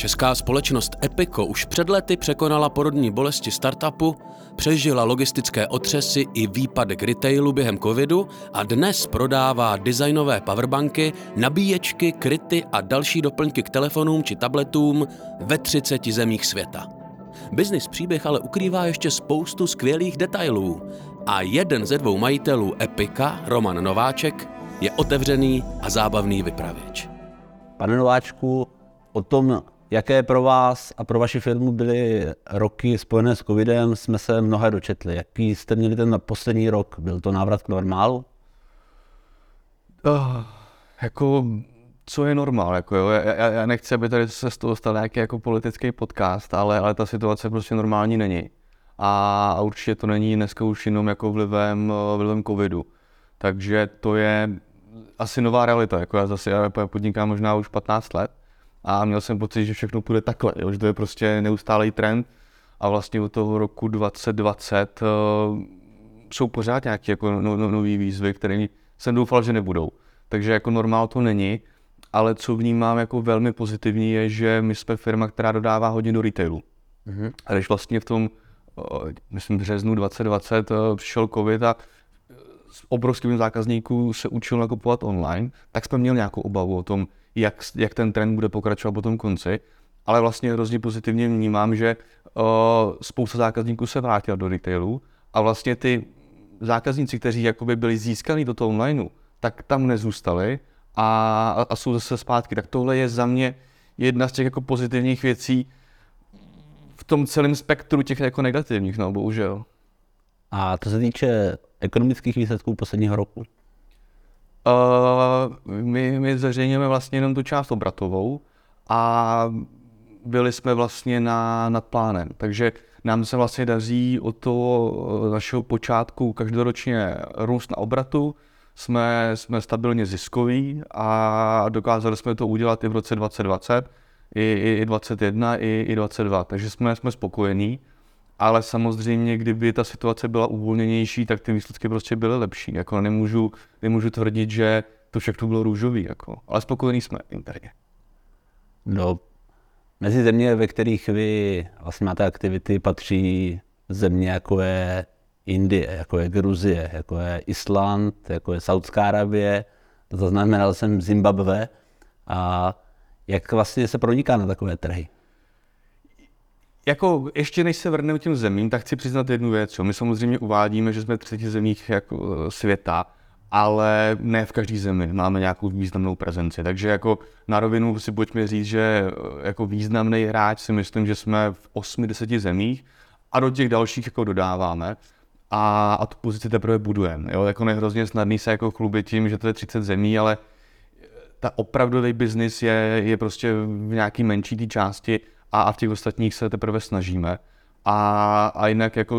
Česká společnost Epico už před lety překonala porodní bolesti startupu, přežila logistické otřesy i výpadek retailu během covidu a dnes prodává designové powerbanky, nabíječky, kryty a další doplňky k telefonům či tabletům ve 30 zemích světa. Biznis příběh ale ukrývá ještě spoustu skvělých detailů a jeden ze dvou majitelů Epika, Roman Nováček, je otevřený a zábavný vypravěč. Pane Nováčku, o tom, jaké pro vás a pro vaši firmu byly roky spojené s covidem, jsme se mnohé dočetli. Jaký jste měli ten poslední rok? Byl to návrat k normálu? Uh, jako, co je normál? Jako jo? Já, já, nechci, aby tady se z toho stal nějaký jako politický podcast, ale, ale ta situace prostě normální není. A, a určitě to není dneska už jenom jako vlivem, vlivem covidu. Takže to je asi nová realita. Jako já zase já podnikám možná už 15 let a měl jsem pocit, že všechno půjde takhle, jo, že to je prostě neustálý trend a vlastně od toho roku 2020 uh, eh, jsou pořád nějaké jako no, no, nové výzvy, které jsem doufal, že nebudou. Takže jako normál to není, ale co vnímám jako velmi pozitivní je, že my jsme firma, která dodává hodně do retailu. Mm-hmm. A když vlastně v tom, uh, myslím, březnu 2020 uh, eh, přišel covid a s obrovským zákazníků se učil nakupovat online, tak jsme měli nějakou obavu o tom, jak, jak ten trend bude pokračovat po tom konci. Ale vlastně hrozně pozitivně vnímám, že uh, spousta zákazníků se vrátila do retailu a vlastně ty zákazníci, kteří jakoby byli získaní do toho onlineu, tak tam nezůstali a, a jsou zase zpátky. Tak tohle je za mě jedna z těch jako pozitivních věcí v tom celém spektru těch jako negativních, no bohužel. A to se týče ekonomických výsledků posledního roku? My, my zveřejňujeme vlastně jenom tu část obratovou a byli jsme vlastně na, nad plánem. Takže nám se vlastně daří od toho našeho počátku každoročně růst na obratu, jsme, jsme stabilně ziskoví a dokázali jsme to udělat i v roce 2020, i, i, i 2021, i, i 2022. Takže jsme, jsme spokojení ale samozřejmě, kdyby ta situace byla uvolněnější, tak ty výsledky prostě byly lepší. Jako nemůžu, nemůžu tvrdit, že to všechno bylo růžový, jako. ale spokojení jsme interně. No, mezi země, ve kterých vy vlastně máte aktivity, patří země jako je Indie, jako je Gruzie, jako je Island, jako je Saudská Arabie, zaznamenal jsem Zimbabwe a jak vlastně se proniká na takové trhy? Jako ještě než se vrhneme těm zemím, tak chci přiznat jednu věc. Jo. My samozřejmě uvádíme, že jsme v třetí zemích jako e, světa, ale ne v každé zemi máme nějakou významnou prezenci. Takže jako na rovinu si pojďme říct, že e, jako významný hráč si myslím, že jsme v 8-10 zemích a do těch dalších jako dodáváme a, a tu pozici teprve budujeme. Jo? Jako nehrozně snadný se jako chlubit tím, že to je 30 zemí, ale ta opravdový biznis je, je prostě v nějaký menší té části a, a v těch ostatních se teprve snažíme. A, a jinak jako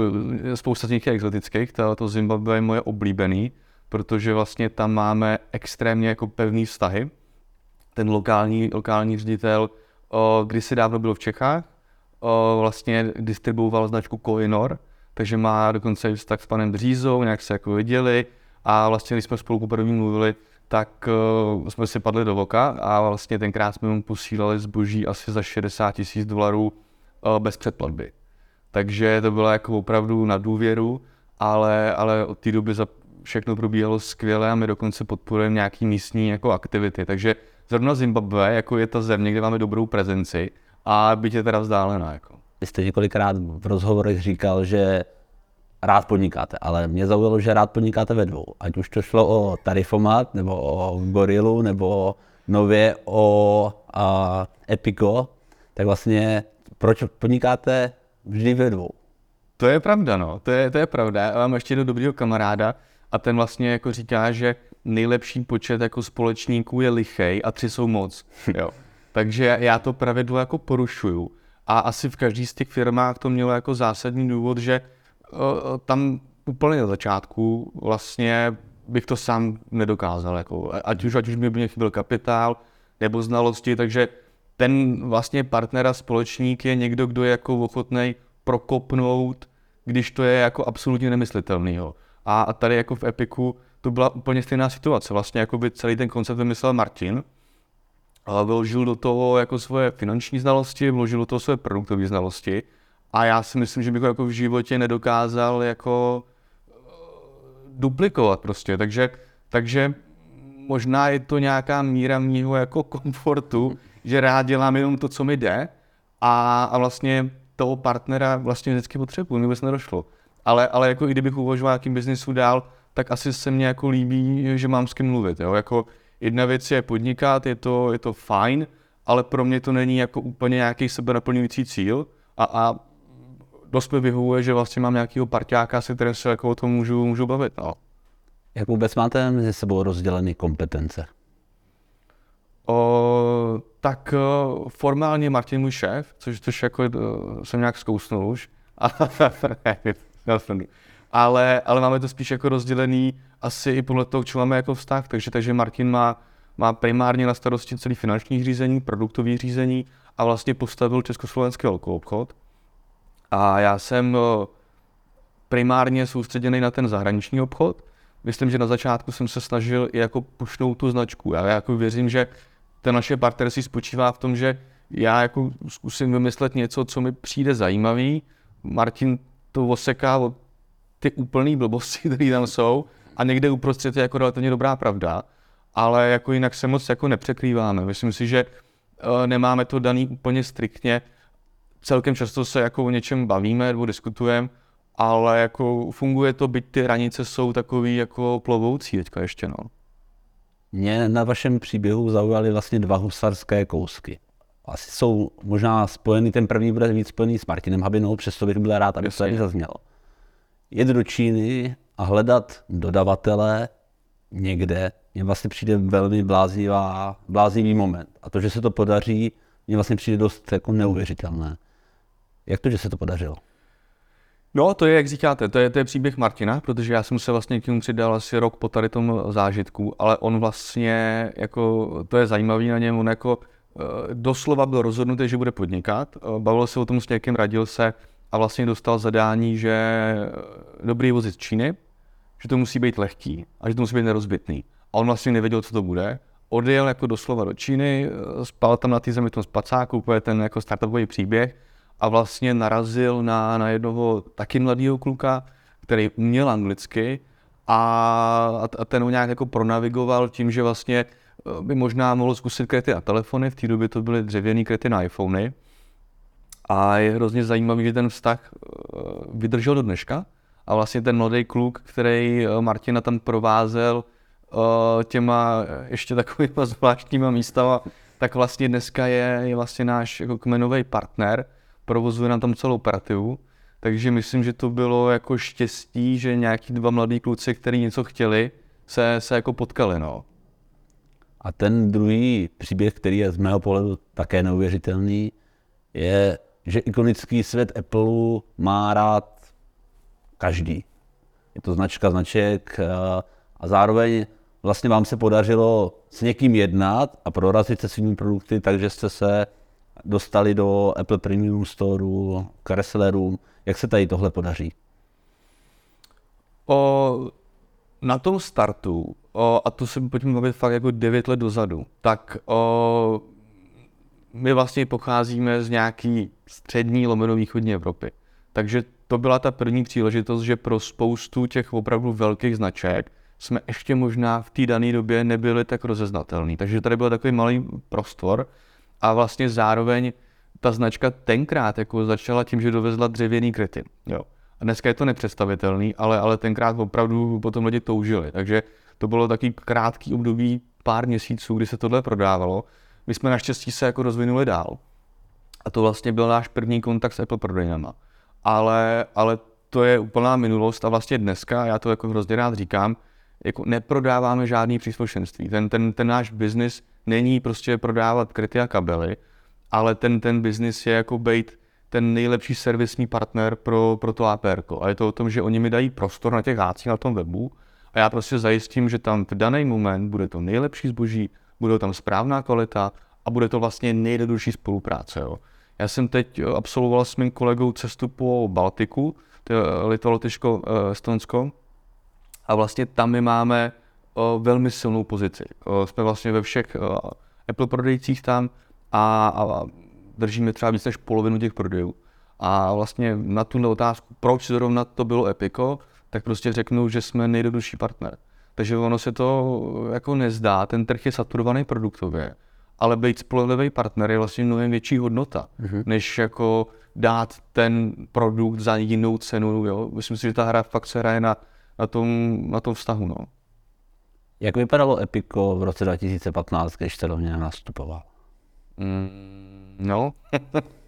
spousta je exotických, to, to Zimbabwe je moje oblíbený, protože vlastně tam máme extrémně jako pevný vztahy. Ten lokální, lokální ředitel o, kdysi dávno byl v Čechách, o, vlastně distribuoval značku Koinor, takže má dokonce vztah s panem Břízou, nějak se jako viděli a vlastně, když jsme spolu poprvé mluvili, tak uh, jsme si padli do voka a vlastně tenkrát jsme mu posílali zboží asi za 60 tisíc dolarů uh, bez předplatby. Takže to bylo jako opravdu na důvěru, ale, ale od té doby za všechno probíhalo skvěle a my dokonce podporujeme nějaký místní jako aktivity. Takže zrovna Zimbabwe jako je ta země, kde máme dobrou prezenci a byť je teda vzdálená. Jako. Vy jste několikrát v rozhovorech říkal, že rád podnikáte, ale mě zaujalo, že rád podnikáte ve dvou. Ať už to šlo o Tarifomat, nebo o Gorilu, nebo nově o a, Epico, tak vlastně proč podnikáte vždy ve dvou? To je pravda, no. To je, to je pravda. Já mám ještě jednu dobrýho kamaráda a ten vlastně jako říká, že nejlepší počet jako společníků je lichej a tři jsou moc. Jo. Takže já to pravidlo jako porušuju. A asi v každý z těch firmách to mělo jako zásadní důvod, že tam úplně na začátku vlastně bych to sám nedokázal, jako, ať už, ať už by mě chyběl kapitál nebo znalosti, takže ten vlastně partner a společník je někdo, kdo je jako ochotný prokopnout, když to je jako absolutně nemyslitelný. Jo. A, a tady jako v Epiku to byla úplně stejná situace. Vlastně jako by celý ten koncept vymyslel Martin a vložil do toho jako svoje finanční znalosti, vložil do toho svoje produktové znalosti a já si myslím, že bych ho jako v životě nedokázal jako eh, duplikovat prostě, takže, takže možná je to nějaká míra mýho jako komfortu, že rád dělám jenom to, co mi jde a, a vlastně toho partnera vlastně vždycky potřebuji, mi vůbec nedošlo. Ale, ale jako i kdybych uvažoval nějakým biznisu dál, tak asi se mně jako líbí, že mám s kým mluvit. Jo? Jako jedna věc je podnikat, je to, je to fajn, ale pro mě to není jako úplně nějaký sebe naplňující cíl a, a dost mi vyhovuje, že vlastně mám nějakého parťáka, se kterým se jako o tom můžu, můžu bavit. No. Jak vůbec máte mezi sebou rozdělené kompetence? O, tak o, formálně Martin můj šéf, což, což jako o, jsem nějak zkousnul už. ale, ale máme to spíš jako rozdělený asi i podle toho, co máme jako vztah. Takže, takže Martin má, má primárně na starosti celý finanční řízení, produktový řízení a vlastně postavil československý obchod. A já jsem primárně soustředěný na ten zahraniční obchod. Myslím, že na začátku jsem se snažil i jako pušnout tu značku. Já jako věřím, že to naše partnerství spočívá v tom, že já jako zkusím vymyslet něco, co mi přijde zajímavý. Martin to oseká od ty úplné blbosti, které tam jsou a někde uprostřed je jako relativně dobrá pravda, ale jako jinak se moc jako nepřekrýváme. Myslím si, že uh, nemáme to daný úplně striktně. Celkem často se jako o něčem bavíme nebo diskutujeme, ale jako funguje to, byť ty hranice jsou takový jako plovoucí teďka ještě, no. Mě na vašem příběhu zaujaly vlastně dva husarské kousky. Asi jsou možná spojený, ten první bude víc spojený s Martinem Habinou, přesto bych byl rád, aby Jasně. to tady zaznělo. Jet do Číny a hledat dodavatele někde, mně vlastně přijde velmi blázivá, blázivý moment. A to, že se to podaří, mně vlastně přijde dost jako neuvěřitelné. Jak to, že se to podařilo? No, to je, jak říkáte, to je, to je příběh Martina, protože já jsem se vlastně k němu přidal asi rok po tady tom zážitku, ale on vlastně, jako, to je zajímavý na něm, on jako eh, doslova byl rozhodnutý, že bude podnikat, eh, bavil se o tom s někým, radil se a vlastně dostal zadání, že eh, dobrý vozit z Číny, že to musí být lehký a že to musí být nerozbitný. A on vlastně nevěděl, co to bude. Odjel jako doslova do Číny, spal tam na té zemi v tom spacáku, úplně ten jako startupový příběh a vlastně narazil na, na jednoho taky mladého kluka, který uměl anglicky a, a ten ho nějak jako pronavigoval tím, že vlastně eh, by možná mohl zkusit kryty na telefony, v té době to byly dřevěný kryty na iPhony. A je hrozně zajímavý, že ten vztah eh, vydržel do dneška. A vlastně ten mladý kluk, který eh, Martina tam provázel těma ještě takovými zvláštníma místama, tak vlastně dneska je, je vlastně náš jako kmenový partner provozuje na tom celou operativu. Takže myslím, že to bylo jako štěstí, že nějaký dva mladí kluci, kteří něco chtěli, se, se jako potkali. No. A ten druhý příběh, který je z mého pohledu také neuvěřitelný, je, že ikonický svět Apple má rád každý. Je to značka značek a zároveň vlastně vám se podařilo s někým jednat a prorazit se svými produkty, takže jste se dostali do Apple Premium Store, Chryslerům. Jak se tady tohle podaří? O, na tom startu, o, a to se pojďme bavit fakt jako 9 let dozadu, tak o, my vlastně pocházíme z nějaký střední lomeno východní Evropy. Takže to byla ta první příležitost, že pro spoustu těch opravdu velkých značek jsme ještě možná v té dané době nebyli tak rozeznatelní. Takže tady byl takový malý prostor, a vlastně zároveň ta značka tenkrát jako začala tím, že dovezla dřevěný kryty. Jo. A dneska je to nepředstavitelný, ale, ale tenkrát opravdu potom lidi toužili. Takže to bylo taky krátký období, pár měsíců, kdy se tohle prodávalo. My jsme naštěstí se jako rozvinuli dál. A to vlastně byl náš první kontakt s Apple prodejnama. Ale, ale to je úplná minulost a vlastně dneska, já to jako hrozně rád říkám, jako neprodáváme žádný příslušenství. Ten, ten, ten náš biznis není prostě prodávat kryty a kabely, ale ten, ten biznis je jako být ten nejlepší servisní partner pro, pro to APR. A je to o tom, že oni mi dají prostor na těch hácích na tom webu a já prostě zajistím, že tam v daný moment bude to nejlepší zboží, bude tam správná kvalita a bude to vlastně nejjednodušší spolupráce. Jo. Já jsem teď eh, absolvoval s mým kolegou cestu po Baltiku, to je eh, Litvo, Lotyško, eh, Estonsko, a vlastně tam my máme velmi silnou pozici. Jsme vlastně ve všech Apple prodejcích tam a, a držíme třeba víc než polovinu těch prodejů. A vlastně na tuhle otázku, proč zrovna to bylo Epico, tak prostě řeknu, že jsme nejjednodušší partner. Takže ono se to jako nezdá, ten trh je saturovaný produktově, ale být spolehlivý partner je vlastně mnohem větší hodnota, mm-hmm. než jako dát ten produkt za jinou cenu. Jo? Myslím si, že ta hra fakt se hraje na, na, tom, na tom vztahu. No. Jak vypadalo Epico v roce 2015, když jste do mě nastupoval? Mm, no,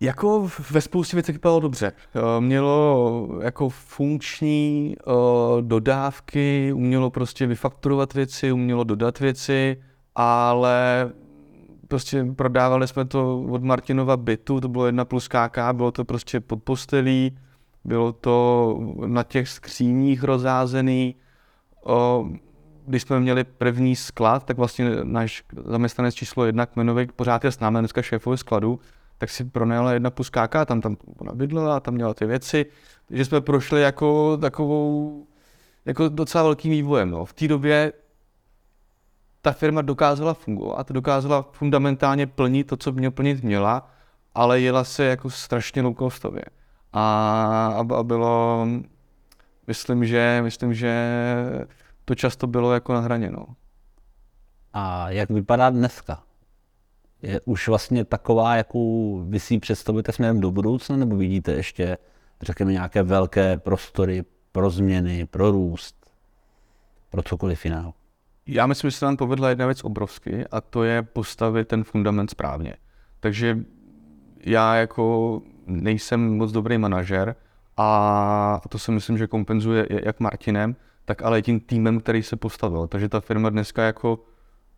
Jako ve spoustě věcí vypadalo dobře. Eh, mělo jako funkční uh, dodávky, umělo prostě vyfakturovat věci, umělo dodat věci, ale prostě prodávali jsme to od Martinova bytu, to bylo jedna plus KK, bylo to prostě pod postelí, bylo to na těch skříních rozázený. Uh, když jsme měli první sklad, tak vlastně náš zaměstnanec číslo jedna kmenový pořád je s námi, dneska šéfové skladu, tak si pronajala jedna puskáka, tam tam ona bydlela, tam měla ty věci, takže jsme prošli jako takovou, jako docela velkým vývojem. No. V té době ta firma dokázala fungovat, dokázala fundamentálně plnit to, co měl plnit měla, ale jela se jako strašně low costově. A, a bylo, myslím, že, myslím, že to často bylo jako na hraně. No. A jak vypadá dneska? je už vlastně taková, jakou vy si představujete směrem do budoucna, nebo vidíte ještě, řekněme, nějaké velké prostory pro změny, pro růst, pro cokoliv jiného? Já myslím, že se nám povedla jedna věc obrovsky a to je postavit ten fundament správně. Takže já jako nejsem moc dobrý manažer a to si myslím, že kompenzuje jak Martinem, tak ale i tím týmem, který se postavil. Takže ta firma dneska jako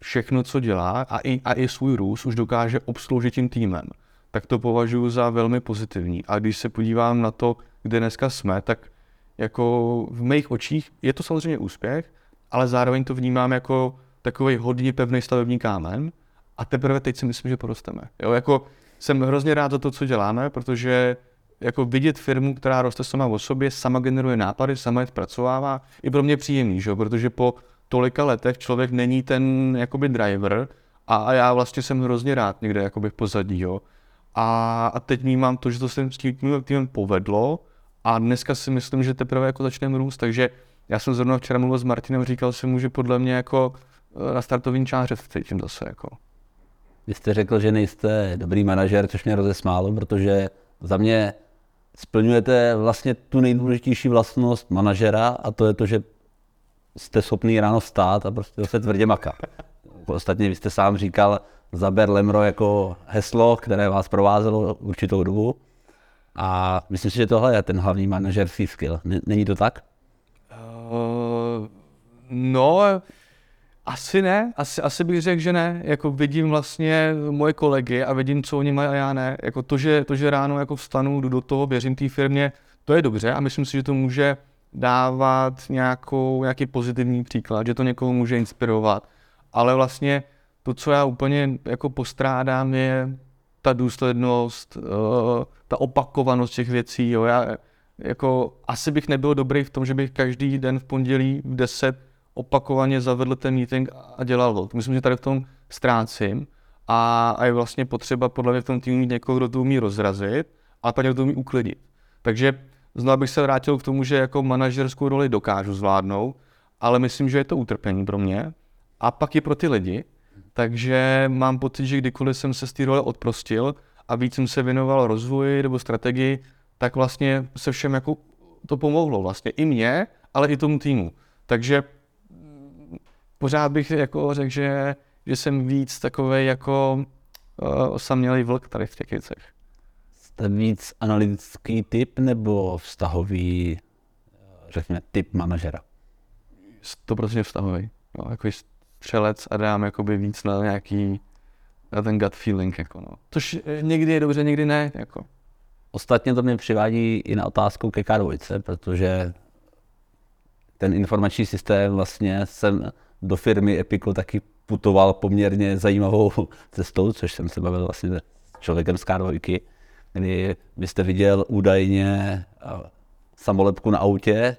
všechno, co dělá a i, a i svůj růst už dokáže obsloužit tím týmem, tak to považuji za velmi pozitivní. A když se podívám na to, kde dneska jsme, tak jako v mých očích je to samozřejmě úspěch, ale zároveň to vnímám jako takový hodně pevný stavební kámen a teprve teď si myslím, že porosteme. Jo, jako jsem hrozně rád za to, co děláme, protože jako vidět firmu, která roste sama o sobě, sama generuje nápady, sama je zpracovává, je pro mě příjemný, že? protože po tolika letech člověk není ten jakoby driver a já vlastně jsem hrozně rád někde jakoby v pozadí, jo. A, a teď vnímám to, že to se s tím týmem povedlo a dneska si myslím, že teprve jako začneme růst, takže já jsem zrovna včera mluvil s Martinem, říkal jsem mu, že podle mě jako eh, na startovní čáře cítím zase jako. Vy jste řekl, že nejste dobrý manažer, což mě rozesmálo, protože za mě splňujete vlastně tu nejdůležitější vlastnost manažera a to je to, že jste schopný ráno stát a prostě se tvrdě makat. Ostatně vy jste sám říkal Zaber Lemro jako heslo, které vás provázelo určitou dobu. A myslím si, že tohle je ten hlavní manažerský skill. Není to tak? Uh, no, asi ne, asi, asi bych řekl, že ne. Jako vidím vlastně moje kolegy a vidím, co oni mají a já ne. Jako to, že, to, že ráno jako vstanu, jdu do toho, věřím té firmě, to je dobře a myslím si, že to může dávat nějakou, nějaký pozitivní příklad, že to někoho může inspirovat. Ale vlastně to, co já úplně jako postrádám, je ta důslednost, uh, ta opakovanost těch věcí. Jo. Já jako asi bych nebyl dobrý v tom, že bych každý den v pondělí v 10 opakovaně zavedl ten meeting a dělal to. Myslím, že tady v tom ztrácím a, a je vlastně potřeba podle mě v tom týmu mít někoho, kdo to umí rozrazit a pak to umí uklidit. Takže Znovu bych se vrátil k tomu, že jako manažerskou roli dokážu zvládnout, ale myslím, že je to utrpení pro mě a pak i pro ty lidi. Takže mám pocit, že kdykoliv jsem se z té role odprostil a víc jsem se věnoval rozvoji nebo strategii, tak vlastně se všem jako to pomohlo vlastně i mně, ale i tomu týmu. Takže pořád bych jako řekl, že, že jsem víc takový jako uh, osamělý vlk tady v těch věcech jste víc analytický typ nebo vztahový, řekněme, typ manažera? 100% vztahový. No, jako střelec a dám jakoby víc na nějaký, na ten gut feeling, jako no. Což eh, někdy je dobře, někdy ne, jako. Ostatně to mě přivádí i na otázku ke K2, protože ten informační systém vlastně jsem do firmy Epico taky putoval poměrně zajímavou cestou, což jsem se bavil vlastně s člověkem z K2 kdy byste viděl údajně samolepku na autě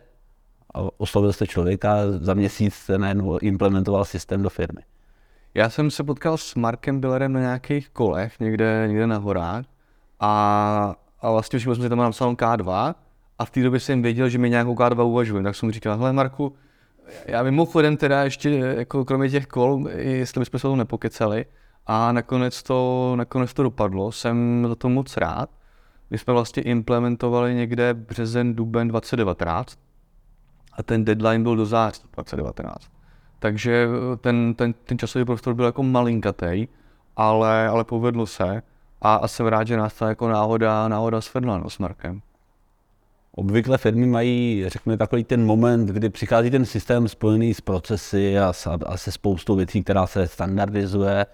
a oslovil jste člověka, za měsíc se najednou implementoval systém do firmy. Já jsem se potkal s Markem Billerem na nějakých kolech, někde, někde na horách a, a vlastně všiml jsem si tam napsal K2 a v té době jsem věděl, že mi nějakou K2 uvažuji, tak jsem mu říkal, hele Marku, já mimochodem teda ještě, jako kromě těch kol, jestli bychom se to nepokecali, a nakonec to, nakonec to dopadlo, jsem za to moc rád. My jsme vlastně implementovali někde březen, duben 2019 a ten deadline byl do září 2019. Takže ten, ten, ten časový prostor byl jako malinkatej, ale, ale povedlo se a, a jsem rád, že nás to jako náhoda, náhoda svedla no, s Markem. Obvykle firmy mají, řekněme, takový ten moment, kdy přichází ten systém spojený s procesy a, a se spoustou věcí, která se standardizuje.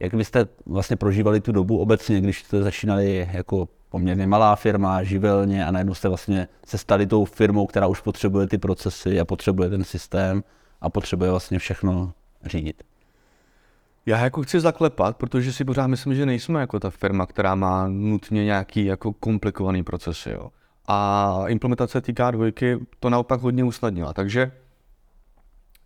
Jak byste vlastně prožívali tu dobu obecně, když jste začínali jako poměrně malá firma, živelně a najednou jste vlastně se stali tou firmou, která už potřebuje ty procesy a potřebuje ten systém a potřebuje vlastně všechno řídit. Já jako chci zaklepat, protože si pořád myslím, že nejsme jako ta firma, která má nutně nějaký jako komplikovaný procesy. Jo. A implementace týká dvojky to naopak hodně usnadnila. Takže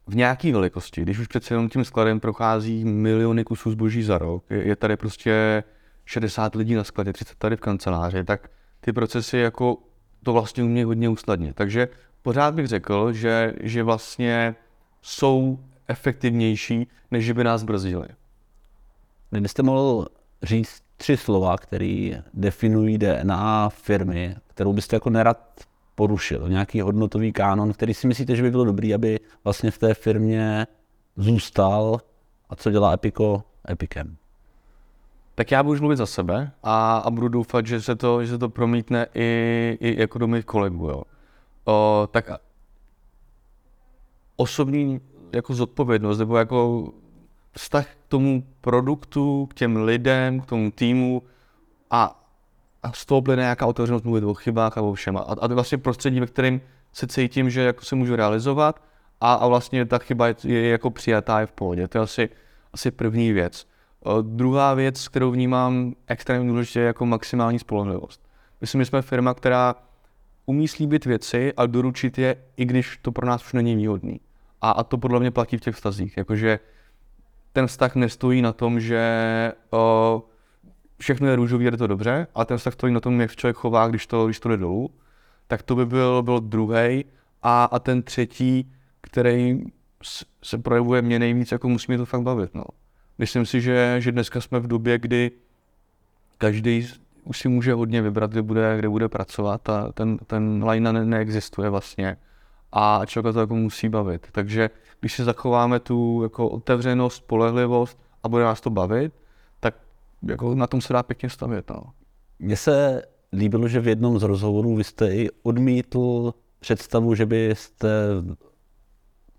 v nějaké velikosti, když už přece jenom tím skladem prochází miliony kusů zboží za rok, je, tady prostě 60 lidí na skladě, 30 tady v kanceláři, tak ty procesy jako to vlastně umějí hodně usnadnit. Takže pořád bych řekl, že, že vlastně jsou efektivnější, než by nás brzdili. Kdybyste mohl říct tři slova, které definují DNA firmy, kterou byste jako nerad porušil, nějaký hodnotový kánon, který si myslíte, že by bylo dobrý, aby vlastně v té firmě zůstal a co dělá Epico Epicem? Tak já budu mluvit za sebe a, a budu doufat, že se to, že se to promítne i, i jako do mých kolegů. Jo. O, tak osobní jako zodpovědnost nebo jako vztah k tomu produktu, k těm lidem, k tomu týmu a, a z toho plyne nějaká otevřenost mluvit o chybách a o všem. A, a to vlastně prostředí, ve kterém se cítím, že jako se můžu realizovat a, a vlastně ta chyba je, je jako přijatá, je v pohodě. To je asi, asi první věc. O, druhá věc, kterou vnímám extrémně důležitě, je jako maximální spolehlivost. Myslím, že jsme firma, která umí slíbit věci a doručit je, i když to pro nás už není výhodný. A, a to podle mě platí v těch vztazích. Jakože ten vztah nestojí na tom, že o, všechno je růžový, je to dobře, a ten vztah stojí na tom, jak člověk chová, když to, když to jde dolů. Tak to by byl, byl druhý. A, a ten třetí, který se projevuje mě nejvíc, jako musí mě to fakt bavit. No. Myslím si, že, že dneska jsme v době, kdy každý už si může hodně vybrat, kde bude, kde bude pracovat a ten, ten line ne, neexistuje vlastně a člověka to jako musí bavit. Takže když si zachováme tu jako otevřenost, spolehlivost a bude nás to bavit, tak jako na tom se dá pěkně stavět. No. Mně se líbilo, že v jednom z rozhovorů vy jste i odmítl představu, že byste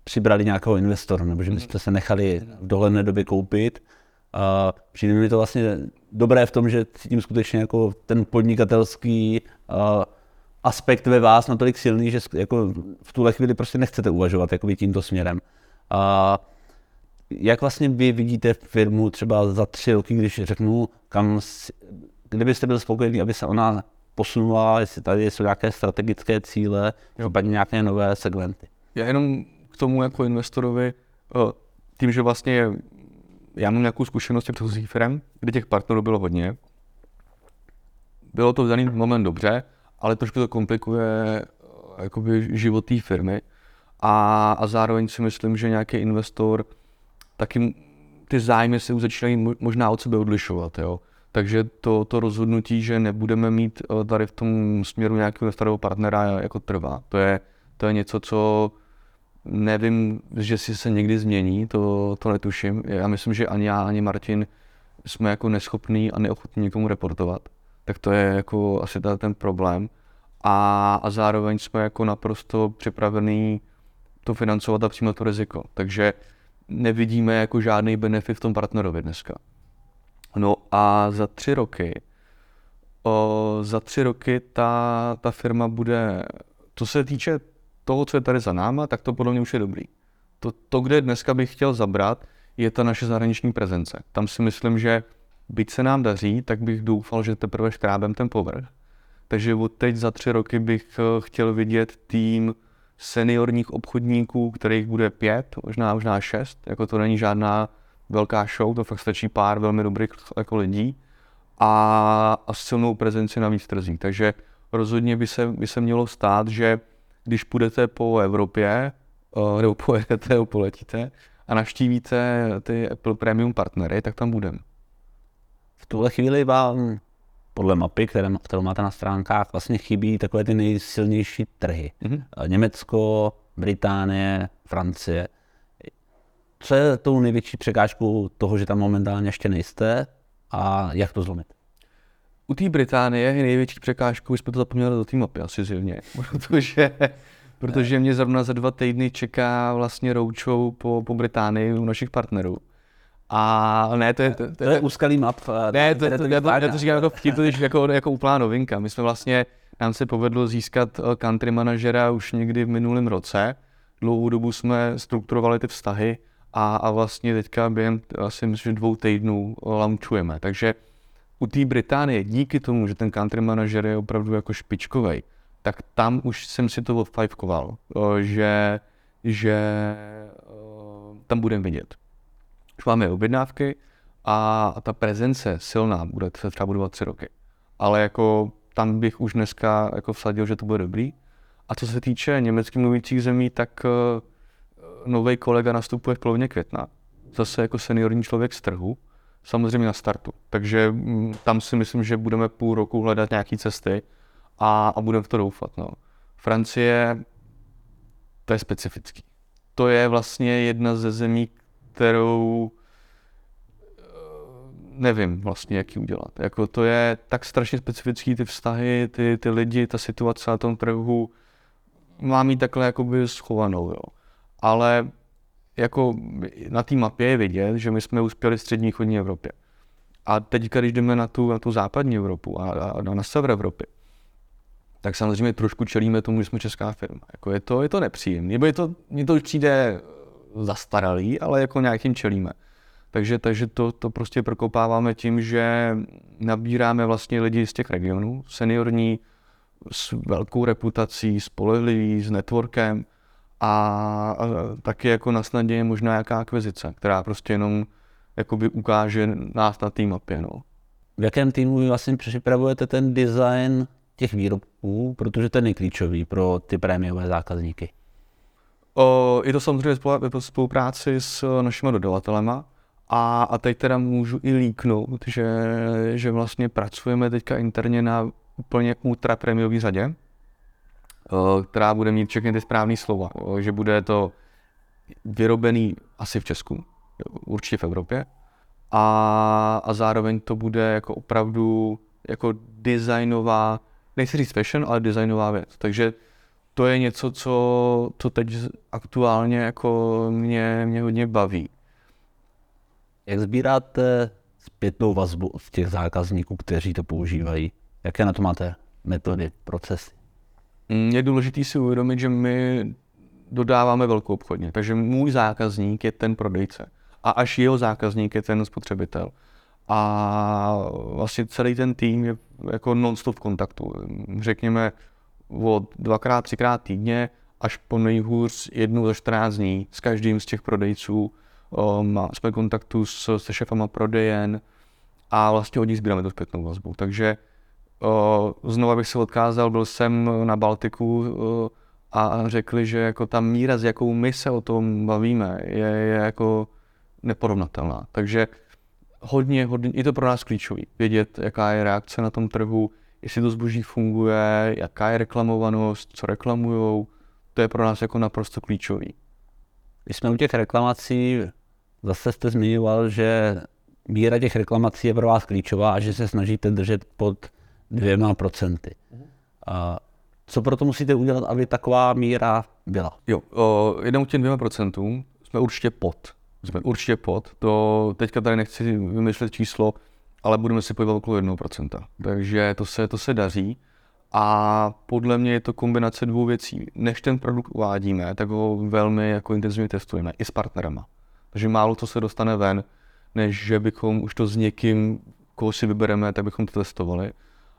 přibrali nějakého investora, nebo že byste se nechali v dohledné době koupit. A přijde mi to vlastně dobré v tom, že cítím skutečně jako ten podnikatelský aspekt ve vás natolik silný, že jako v tuhle chvíli prostě nechcete uvažovat jako tímto směrem. A jak vlastně vy vidíte firmu třeba za tři roky, když řeknu, kam, kdybyste byl spokojený, aby se ona posunula, jestli tady jsou nějaké strategické cíle, případně nějaké nové segmenty? Já jenom k tomu jako investorovi, tím, že vlastně já mám nějakou zkušenost těch předchozích firm, kde těch partnerů bylo hodně, bylo to v daný moment dobře, ale trošku to komplikuje eh, jakoby život té firmy a, a zároveň si myslím, že nějaký investor taky ty zájmy se už začínají možná od sebe odlišovat, jo. Takže to, to rozhodnutí, že nebudeme mít eh, tady v tom směru nějakého starého partnera, jako trvá. To je, to je něco, co nevím, že si se někdy změní, to, to netuším. Já myslím, že ani já, ani Martin jsme jako neschopní a neochotní někomu reportovat tak to je jako asi ten problém. A, a zároveň jsme jako naprosto připravení to financovat a přijímat to riziko. Takže nevidíme jako žádný benefit v tom partnerovi dneska. No a za tři roky, o, za tři roky ta, ta firma bude, co se týče toho, co je tady za náma, tak to podle mě už je dobrý. To, to kde dneska bych chtěl zabrat, je ta naše zahraniční prezence. Tam si myslím, že byť se nám daří, tak bych doufal, že teprve škrábem ten povrch. Takže od teď za tři roky bych eh, chtěl vidět tým seniorních obchodníků, kterých bude pět, možná, možná šest. Jako to není žádná velká show, to fakt stačí pár velmi dobrých jako lidí a, a silnou prezenci na víc. Takže rozhodně by se, by se mělo stát, že když půjdete po Evropě, uh, nebo pojedete, nebo poletíte a navštívíte ty Apple Premium partnery, tak tam budeme. V tuhle chvíli vám podle mapy, které, kterou máte na stránkách, vlastně chybí takové ty nejsilnější trhy. Mm-hmm. Německo, Británie, Francie. Co je tou největší překážkou toho, že tam momentálně ještě nejste a jak to zlomit? U té Británie je největší překážkou, jsme to zapomněli do té mapy asi zjevně, protože, protože mě zrovna za dva týdny čeká vlastně roučou po, po Británii u našich partnerů. A ne, to je... To, to, to je úskalý map. Ne, to, to, to, to, to, říkám jako vtip, to je jako, jako úplná novinka. My jsme vlastně, nám se povedlo získat eh, country manažera už někdy v minulém roce. Dlouhou dobu jsme strukturovali ty vztahy a, a vlastně teďka během asi myslím, dvou týdnů eh, launchujeme. Takže u té Británie, díky tomu, že ten country manažer je opravdu jako špičkový, tak tam už jsem si to odfajfkoval, eh, že, že tam budeme vidět už máme objednávky a, ta prezence silná bude se třeba budovat tři roky. Ale jako tam bych už dneska jako vsadil, že to bude dobrý. A co se týče německy mluvících zemí, tak uh, nový kolega nastupuje v polovině května. Zase jako seniorní člověk z trhu, samozřejmě na startu. Takže m, tam si myslím, že budeme půl roku hledat nějaké cesty a, a budeme v to doufat. No. Francie, to je specifický. To je vlastně jedna ze zemí, kterou eh, nevím vlastně, jak ji udělat. Jako to je tak strašně specifický, ty vztahy, ty, ty lidi, ta situace na tom trhu, mám ji takhle jakoby schovanou, jo. Ale jako na té mapě je vidět, že my jsme uspěli v střední chodní Evropě. A teď, když jdeme na tu, na tu západní Evropu a, a na sever Evropy, tak samozřejmě trošku čelíme tomu, že jsme česká firma. Jako je to, je to nepříjemné. Nebo je to, mně to už přijde zastaralý, ale jako nějakým čelíme. Takže, takže to, to prostě prokopáváme tím, že nabíráme vlastně lidi z těch regionů, seniorní, s velkou reputací, spolehlivý, s networkem a, a taky jako na snadě je možná jaká akvizice, která prostě jenom jakoby ukáže nás na té mapě. No. V jakém týmu vlastně připravujete ten design těch výrobků, protože to je nejklíčový pro ty prémiové zákazníky? Je to samozřejmě ve spolupráci s našimi dodavatelema. A, a teď teda můžu i líknout, že, že vlastně pracujeme teďka interně na úplně ultra prémiový řadě, o, která bude mít všechny ty správné slova, že bude to vyrobený asi v Česku, určitě v Evropě, a, a zároveň to bude jako opravdu jako designová, nechci říct fashion, ale designová věc. Takže to je něco, co, co teď aktuálně jako mě, mě hodně baví. Jak sbíráte zpětnou vazbu od těch zákazníků, kteří to používají? Jaké na to máte metody, procesy? Mm, je důležité si uvědomit, že my dodáváme velkou obchodně, takže můj zákazník je ten prodejce a až jeho zákazník je ten spotřebitel. A vlastně celý ten tým je jako non-stop v kontaktu. Řekněme, od dvakrát, třikrát týdně až po nejhůř jednou za 14 dní s každým z těch prodejců. Um, jsme kontaktu s, se šefama prodejen a vlastně od nich sbíráme tu zpětnou vazbu. Takže uh, znova bych se odkázal, byl jsem na Baltiku uh, a řekli, že jako ta míra, s jakou my se o tom bavíme, je, je jako neporovnatelná. Takže hodně, hodně, je to pro nás klíčový, vědět, jaká je reakce na tom trhu, jestli to zboží funguje, jaká je reklamovanost, co reklamujou, to je pro nás jako naprosto klíčový. Když jsme u těch reklamací, zase jste zmiňoval, že míra těch reklamací je pro vás klíčová a že se snažíte držet pod dvěma procenty. A co proto musíte udělat, aby taková míra byla? Jo, o, jenom těm dvěma procentům jsme určitě pod. Jsme určitě pod. To teďka tady nechci vymýšlet číslo, ale budeme si pohybovat okolo 1%. Takže to se, to se daří. A podle mě je to kombinace dvou věcí. Než ten produkt uvádíme, tak ho velmi jako intenzivně testujeme i s partnerama. Takže málo to se dostane ven, než že bychom už to s někým, koho si vybereme, tak bychom to testovali.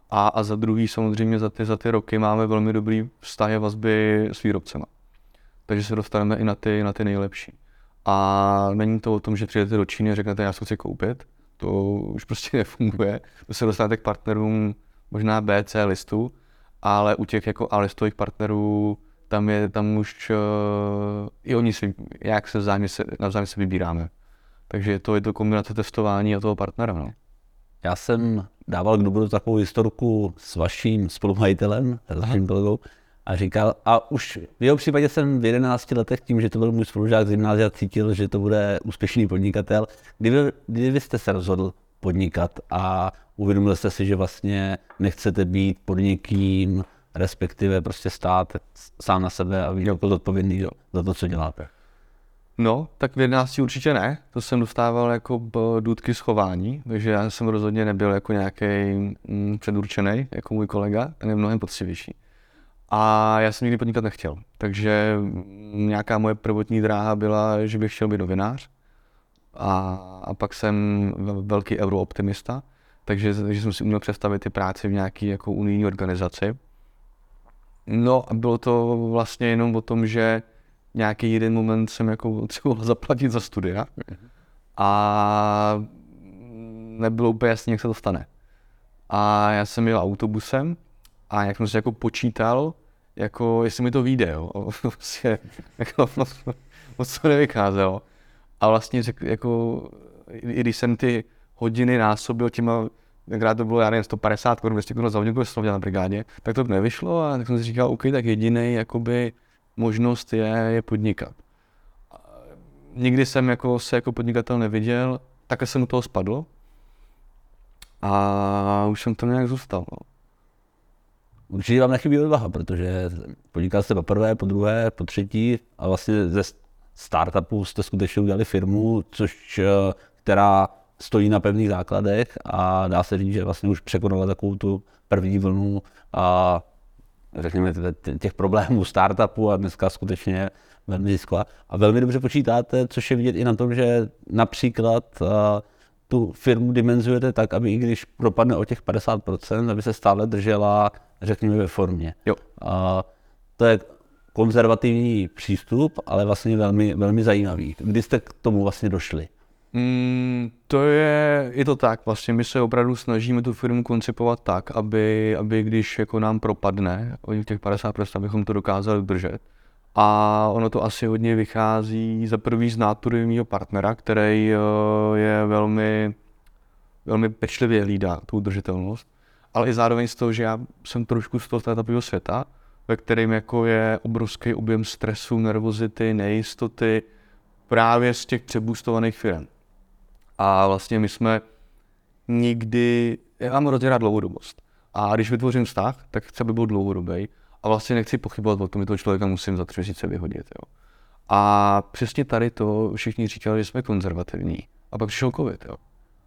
A, a za druhý samozřejmě za ty, za ty roky máme velmi dobrý vztahy vazby s výrobcema. Takže se dostaneme i na ty, na ty nejlepší. A není to o tom, že přijdete do Číny a řeknete, já si chci koupit. To už prostě nefunguje. To se dostanete k partnerům možná B, C listu, ale u těch jako A listových partnerů tam je, tam už uh, i oni si, jak se vzájemně se, navzájem se vybíráme. Takže je to, je to kombinace testování a toho partnera. No. Já jsem dával k dobru takovou historku s vaším spolumajitelem, s vaším kolegou, a říkal, a už v jeho případě jsem v 11 letech tím, že to byl můj spolužák z gymnázia, cítil, že to bude úspěšný podnikatel. Kdy, kdy jste se rozhodl podnikat a uvědomil jste si, že vlastně nechcete být pod někým, respektive prostě stát sám na sebe a být jako zodpovědný za to, co děláte? No, tak v 11 určitě ne. To jsem dostával jako důdky schování, takže já jsem rozhodně nebyl jako nějaký mm, předurčený, jako můj kolega, ten je mnohem poctivější. A já jsem nikdy podnikat nechtěl. Takže nějaká moje prvotní dráha byla, že bych chtěl být novinář. A, a pak jsem velký eurooptimista, takže, takže jsem si uměl představit ty práce v nějaké jako unijní organizaci. No a bylo to vlastně jenom o tom, že nějaký jeden moment jsem jako potřeboval zaplatit za studia a nebylo úplně jasné, jak se to stane. A já jsem jel autobusem a jak jsem si jako počítal, jako jestli mi to vyjde, jo. Vlastně, jako, moc to nevycházelo. A vlastně řek, jako, i když jsem ty hodiny násobil těma, tenkrát to bylo, já nevím, 150 korun, 200 korun za hodinu, jsem na brigádě, tak to nevyšlo a tak jsem si říkal, OK, tak jediný jakoby možnost je, je podnikat. Nikdy jsem jako se jako podnikatel neviděl, takhle jsem do toho spadl a už jsem tam nějak zůstal. No. Určitě vám nechybí odvaha, protože podnikal jste po prvé, po druhé, po třetí a vlastně ze startupu jste skutečně udělali firmu, což, eh, která stojí na pevných základech a dá se říct, že vlastně už překonala takovou tu první vlnu a řekněme těch problémů startupu a dneska skutečně velmi zisková. A velmi dobře počítáte, což je vidět i na tom, že například uh, tu firmu dimenzujete tak, aby i když propadne o těch 50%, aby se stále držela, řekněme, ve formě. Jo. A to je konzervativní přístup, ale vlastně velmi, velmi zajímavý. Kdy jste k tomu vlastně došli? Mm, to je, je to tak, vlastně my se opravdu snažíme tu firmu koncipovat tak, aby, aby když jako nám propadne o těch 50%, abychom to dokázali udržet. A ono to asi hodně vychází za prvý z nátury mého partnera, který eh, je velmi, velmi pečlivě hlídá tu udržitelnost, ale i zároveň z toho, že já jsem trošku z toho startupového světa, ve kterém jako je obrovský objem stresu, nervozity, nejistoty, právě z těch přebůstovaných firm. A vlastně my jsme nikdy, já mám hrozně rád dlouhodobost. A když vytvořím vztah, tak chci, aby byl dlouhodobý a vlastně nechci pochybovat o tom, že toho člověka musím za tři měsíce vyhodit. Jo. A přesně tady to všichni říkali, že jsme konzervativní. A pak přišel covid. Jo.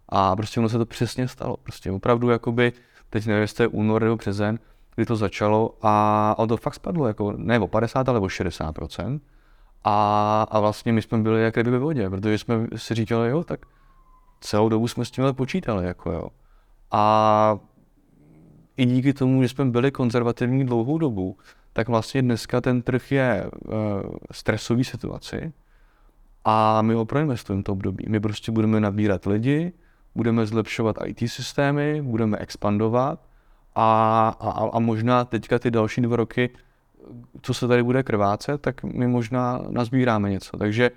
A prostě ono se to přesně stalo. Prostě opravdu, jakoby, teď nevím, jestli je únor nebo březen, kdy to začalo a ono to fakt spadlo, jako ne o 50, ale o 60% a, a vlastně my jsme byli jak kdyby ve vodě, protože jsme si říkali, jo, tak celou dobu jsme s tím počítali, jako jo. A i díky tomu, že jsme byli konzervativní dlouhou dobu, tak vlastně dneska ten trh je v uh, stresové situaci a my ho proinvestujeme to období. My prostě budeme nabírat lidi, budeme zlepšovat IT systémy, budeme expandovat a, a, a možná teďka ty další dva roky, co se tady bude krvácet, tak my možná nazbíráme něco. Takže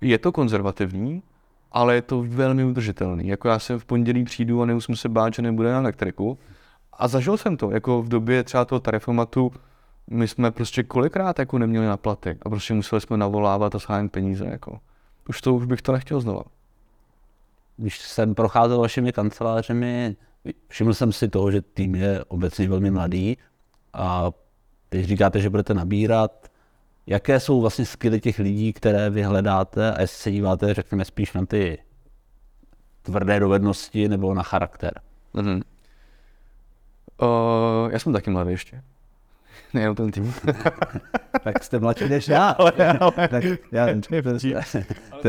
je to konzervativní, ale je to velmi udržitelný. Jako já jsem v pondělí přijdu a nemusím se bát, že nebude na elektriku. A zažil jsem to, jako v době třeba toho tarifomatu, my jsme prostě kolikrát jako neměli na platy a prostě museli jsme navolávat a schánět peníze. Jako. Už to už bych to nechtěl znova. Když jsem procházel vašimi kancelářemi, všiml jsem si toho, že tým je obecně velmi mladý a když říkáte, že budete nabírat, jaké jsou vlastně skily těch lidí, které vy hledáte a jestli se díváte, řekněme, spíš na ty tvrdé dovednosti nebo na charakter. Mm-hmm. Uh, já jsem taky mladý ještě. Ne, ten tým. tak jste mladší než já. ale, ale, tak já,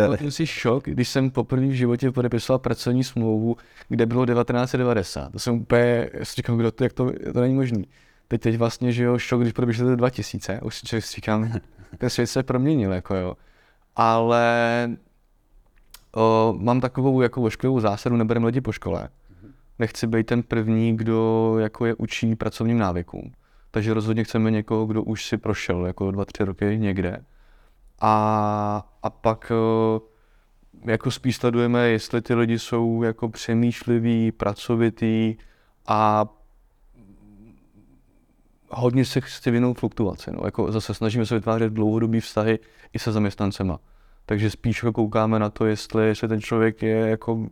ale to si šok, když jsem poprvé v životě podepisoval pracovní smlouvu, kde bylo 1990. To jsem úplně, já si říkám, kdo to, jak to, to není možný. Teď, teď vlastně, že jo, šok, když podepíšete 2000, už si říkám, ten svět se proměnil, jako jo. ale o, mám takovou jako ošklivou zásadu, neberem lidi po škole. Nechci být ten první, kdo jako je učí pracovním návykům. Takže rozhodně chceme někoho, kdo už si prošel jako dva, tři roky někde. A, a pak o, jako spíš sledujeme, jestli ty lidi jsou jako přemýšliví, pracovitý a hodně se chci věnout fluktuaci. No. Jako zase snažíme se vytvářet dlouhodobý vztahy i se zaměstnancema. Takže spíš jako koukáme na to, jestli, jestli ten člověk je jako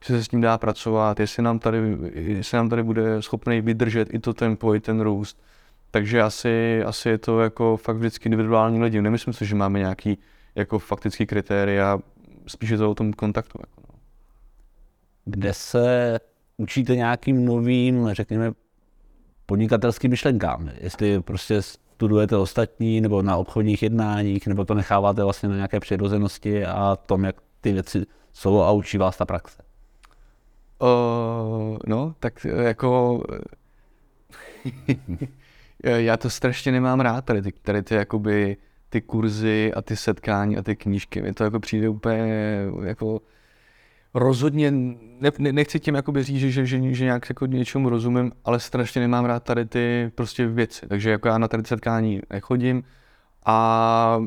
jestli se s ním dá pracovat, jestli nám tady, jestli nám tady bude schopný vydržet i to tempo, i ten růst. Takže asi, asi je to jako fakt vždycky individuální lidi. Nemyslím si, že máme nějaký jako faktický kritéria, spíš je to o tom kontaktu. Jako no. Kde se učíte nějakým novým, řekněme, podnikatelským myšlenkám? Jestli prostě studujete ostatní, nebo na obchodních jednáních, nebo to necháváte vlastně na nějaké přirozenosti a tom, jak ty věci jsou a učí vás ta praxe? Uh, no, tak jako já to strašně nemám rád, tady ty, tady ty jakoby ty kurzy a ty setkání a ty knížky. Mi to jako přijde úplně jako rozhodně, ne, ne, nechci tím jakoby říct, že, že, že nějak jako něčemu rozumím, ale strašně nemám rád tady ty prostě věci. Takže jako já na tady setkání nechodím a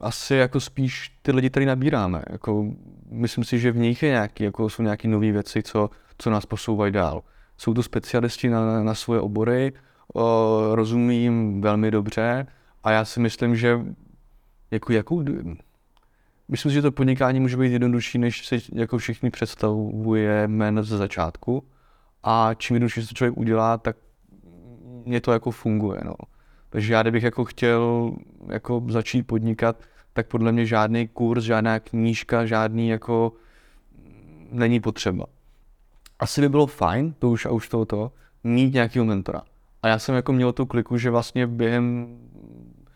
asi jako spíš ty lidi tady nabíráme. Jako, myslím si, že v nich je nějaký, jako jsou nějaké nové věci, co, co nás posouvají dál. Jsou to specialisti na, na svoje obory, o, rozumí jim velmi dobře a já si myslím, že jako jakou, myslím si, že to podnikání může být jednodušší, než si jako všichni představujeme ze začátku a čím jednodušší se to člověk udělá, tak mě to jako funguje. No. Takže já kdybych jako chtěl jako začít podnikat, tak podle mě žádný kurz, žádná knížka, žádný jako není potřeba. Asi by bylo fajn, to už a už to, to mít nějakého mentora. A já jsem jako měl tu kliku, že vlastně během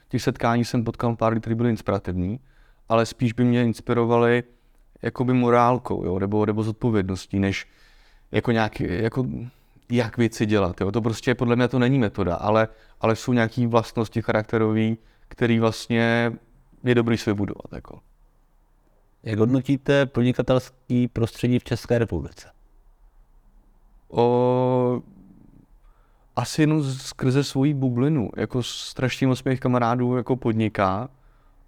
těch setkání jsem potkal pár lidí, kteří byli inspirativní, ale spíš by mě inspirovali jakoby morálkou, jo, nebo, nebo zodpovědností, než jako nějaký, jako jak věci dělat. Jo. To prostě podle mě to není metoda, ale, ale jsou nějaké vlastnosti charakterové, které vlastně je dobrý si vybudovat. Jako. Jak hodnotíte podnikatelský prostředí v České republice? O, asi jenom skrze svoji bublinu. Jako strašně moc mých kamarádů jako podniká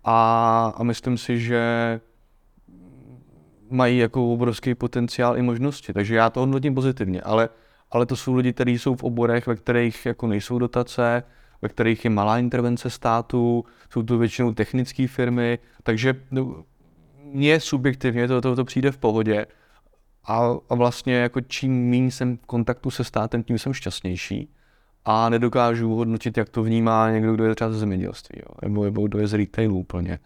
a, a myslím si, že mají jako obrovský potenciál i možnosti. Takže já to hodnotím pozitivně, ale, ale to jsou lidi, kteří jsou v oborech, ve kterých jako nejsou dotace, ve kterých je malá intervence státu, jsou to většinou technické firmy, takže no, mně subjektivně to, to, to přijde v pohodě. A, a vlastně jako čím méně jsem v kontaktu se státem, tím jsem šťastnější. A nedokážu hodnotit, jak to vnímá někdo, kdo je třeba ze zemědělství, jo, nebo, nebo kdo je z retailu úplně.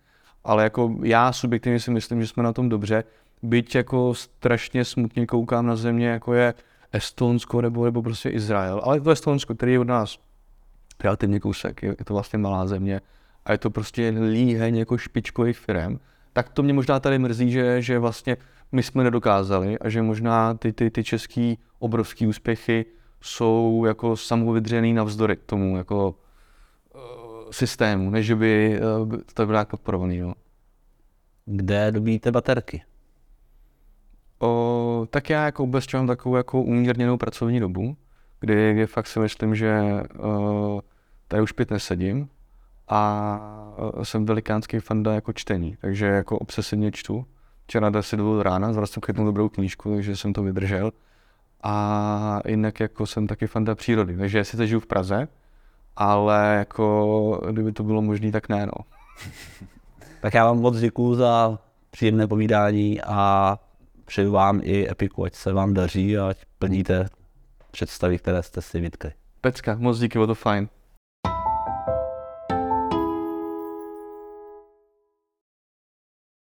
Ale jako já subjektivně si myslím, že jsme na tom dobře, byť jako strašně smutně koukám na země, jako je Estonsko nebo, nebo prostě Izrael. Ale to Estonsko, který je od nás relativně kousek, je, je to vlastně malá země a je to prostě líheň jako špičkových firm, tak to mě možná tady mrzí, že, že vlastně my jsme nedokázali a že možná ty, ty, ty český obrovský úspěchy jsou jako samovydřený navzdory tomu jako uh, systému, než by uh, to bylo podporovaný. No. Kde dobíte baterky? O, tak já jako vůbec mám takovou jako umírněnou pracovní dobu, kdy, kdy fakt si myslím, že uh, tady už pět nesedím a jsem velikánský fanda jako čtení, takže jako obsesivně čtu. Včera 10 do rána, zrovna jsem chytnul dobrou knížku, takže jsem to vydržel. A jinak jako jsem taky fanda přírody, takže sice žiju v Praze, ale jako kdyby to bylo možné, tak ne no. tak já vám moc děkuju za příjemné povídání a přeju vám i Epiku, ať se vám daří a ať plníte představy, které jste si vytkli. Pecka, moc díky, bylo to fajn.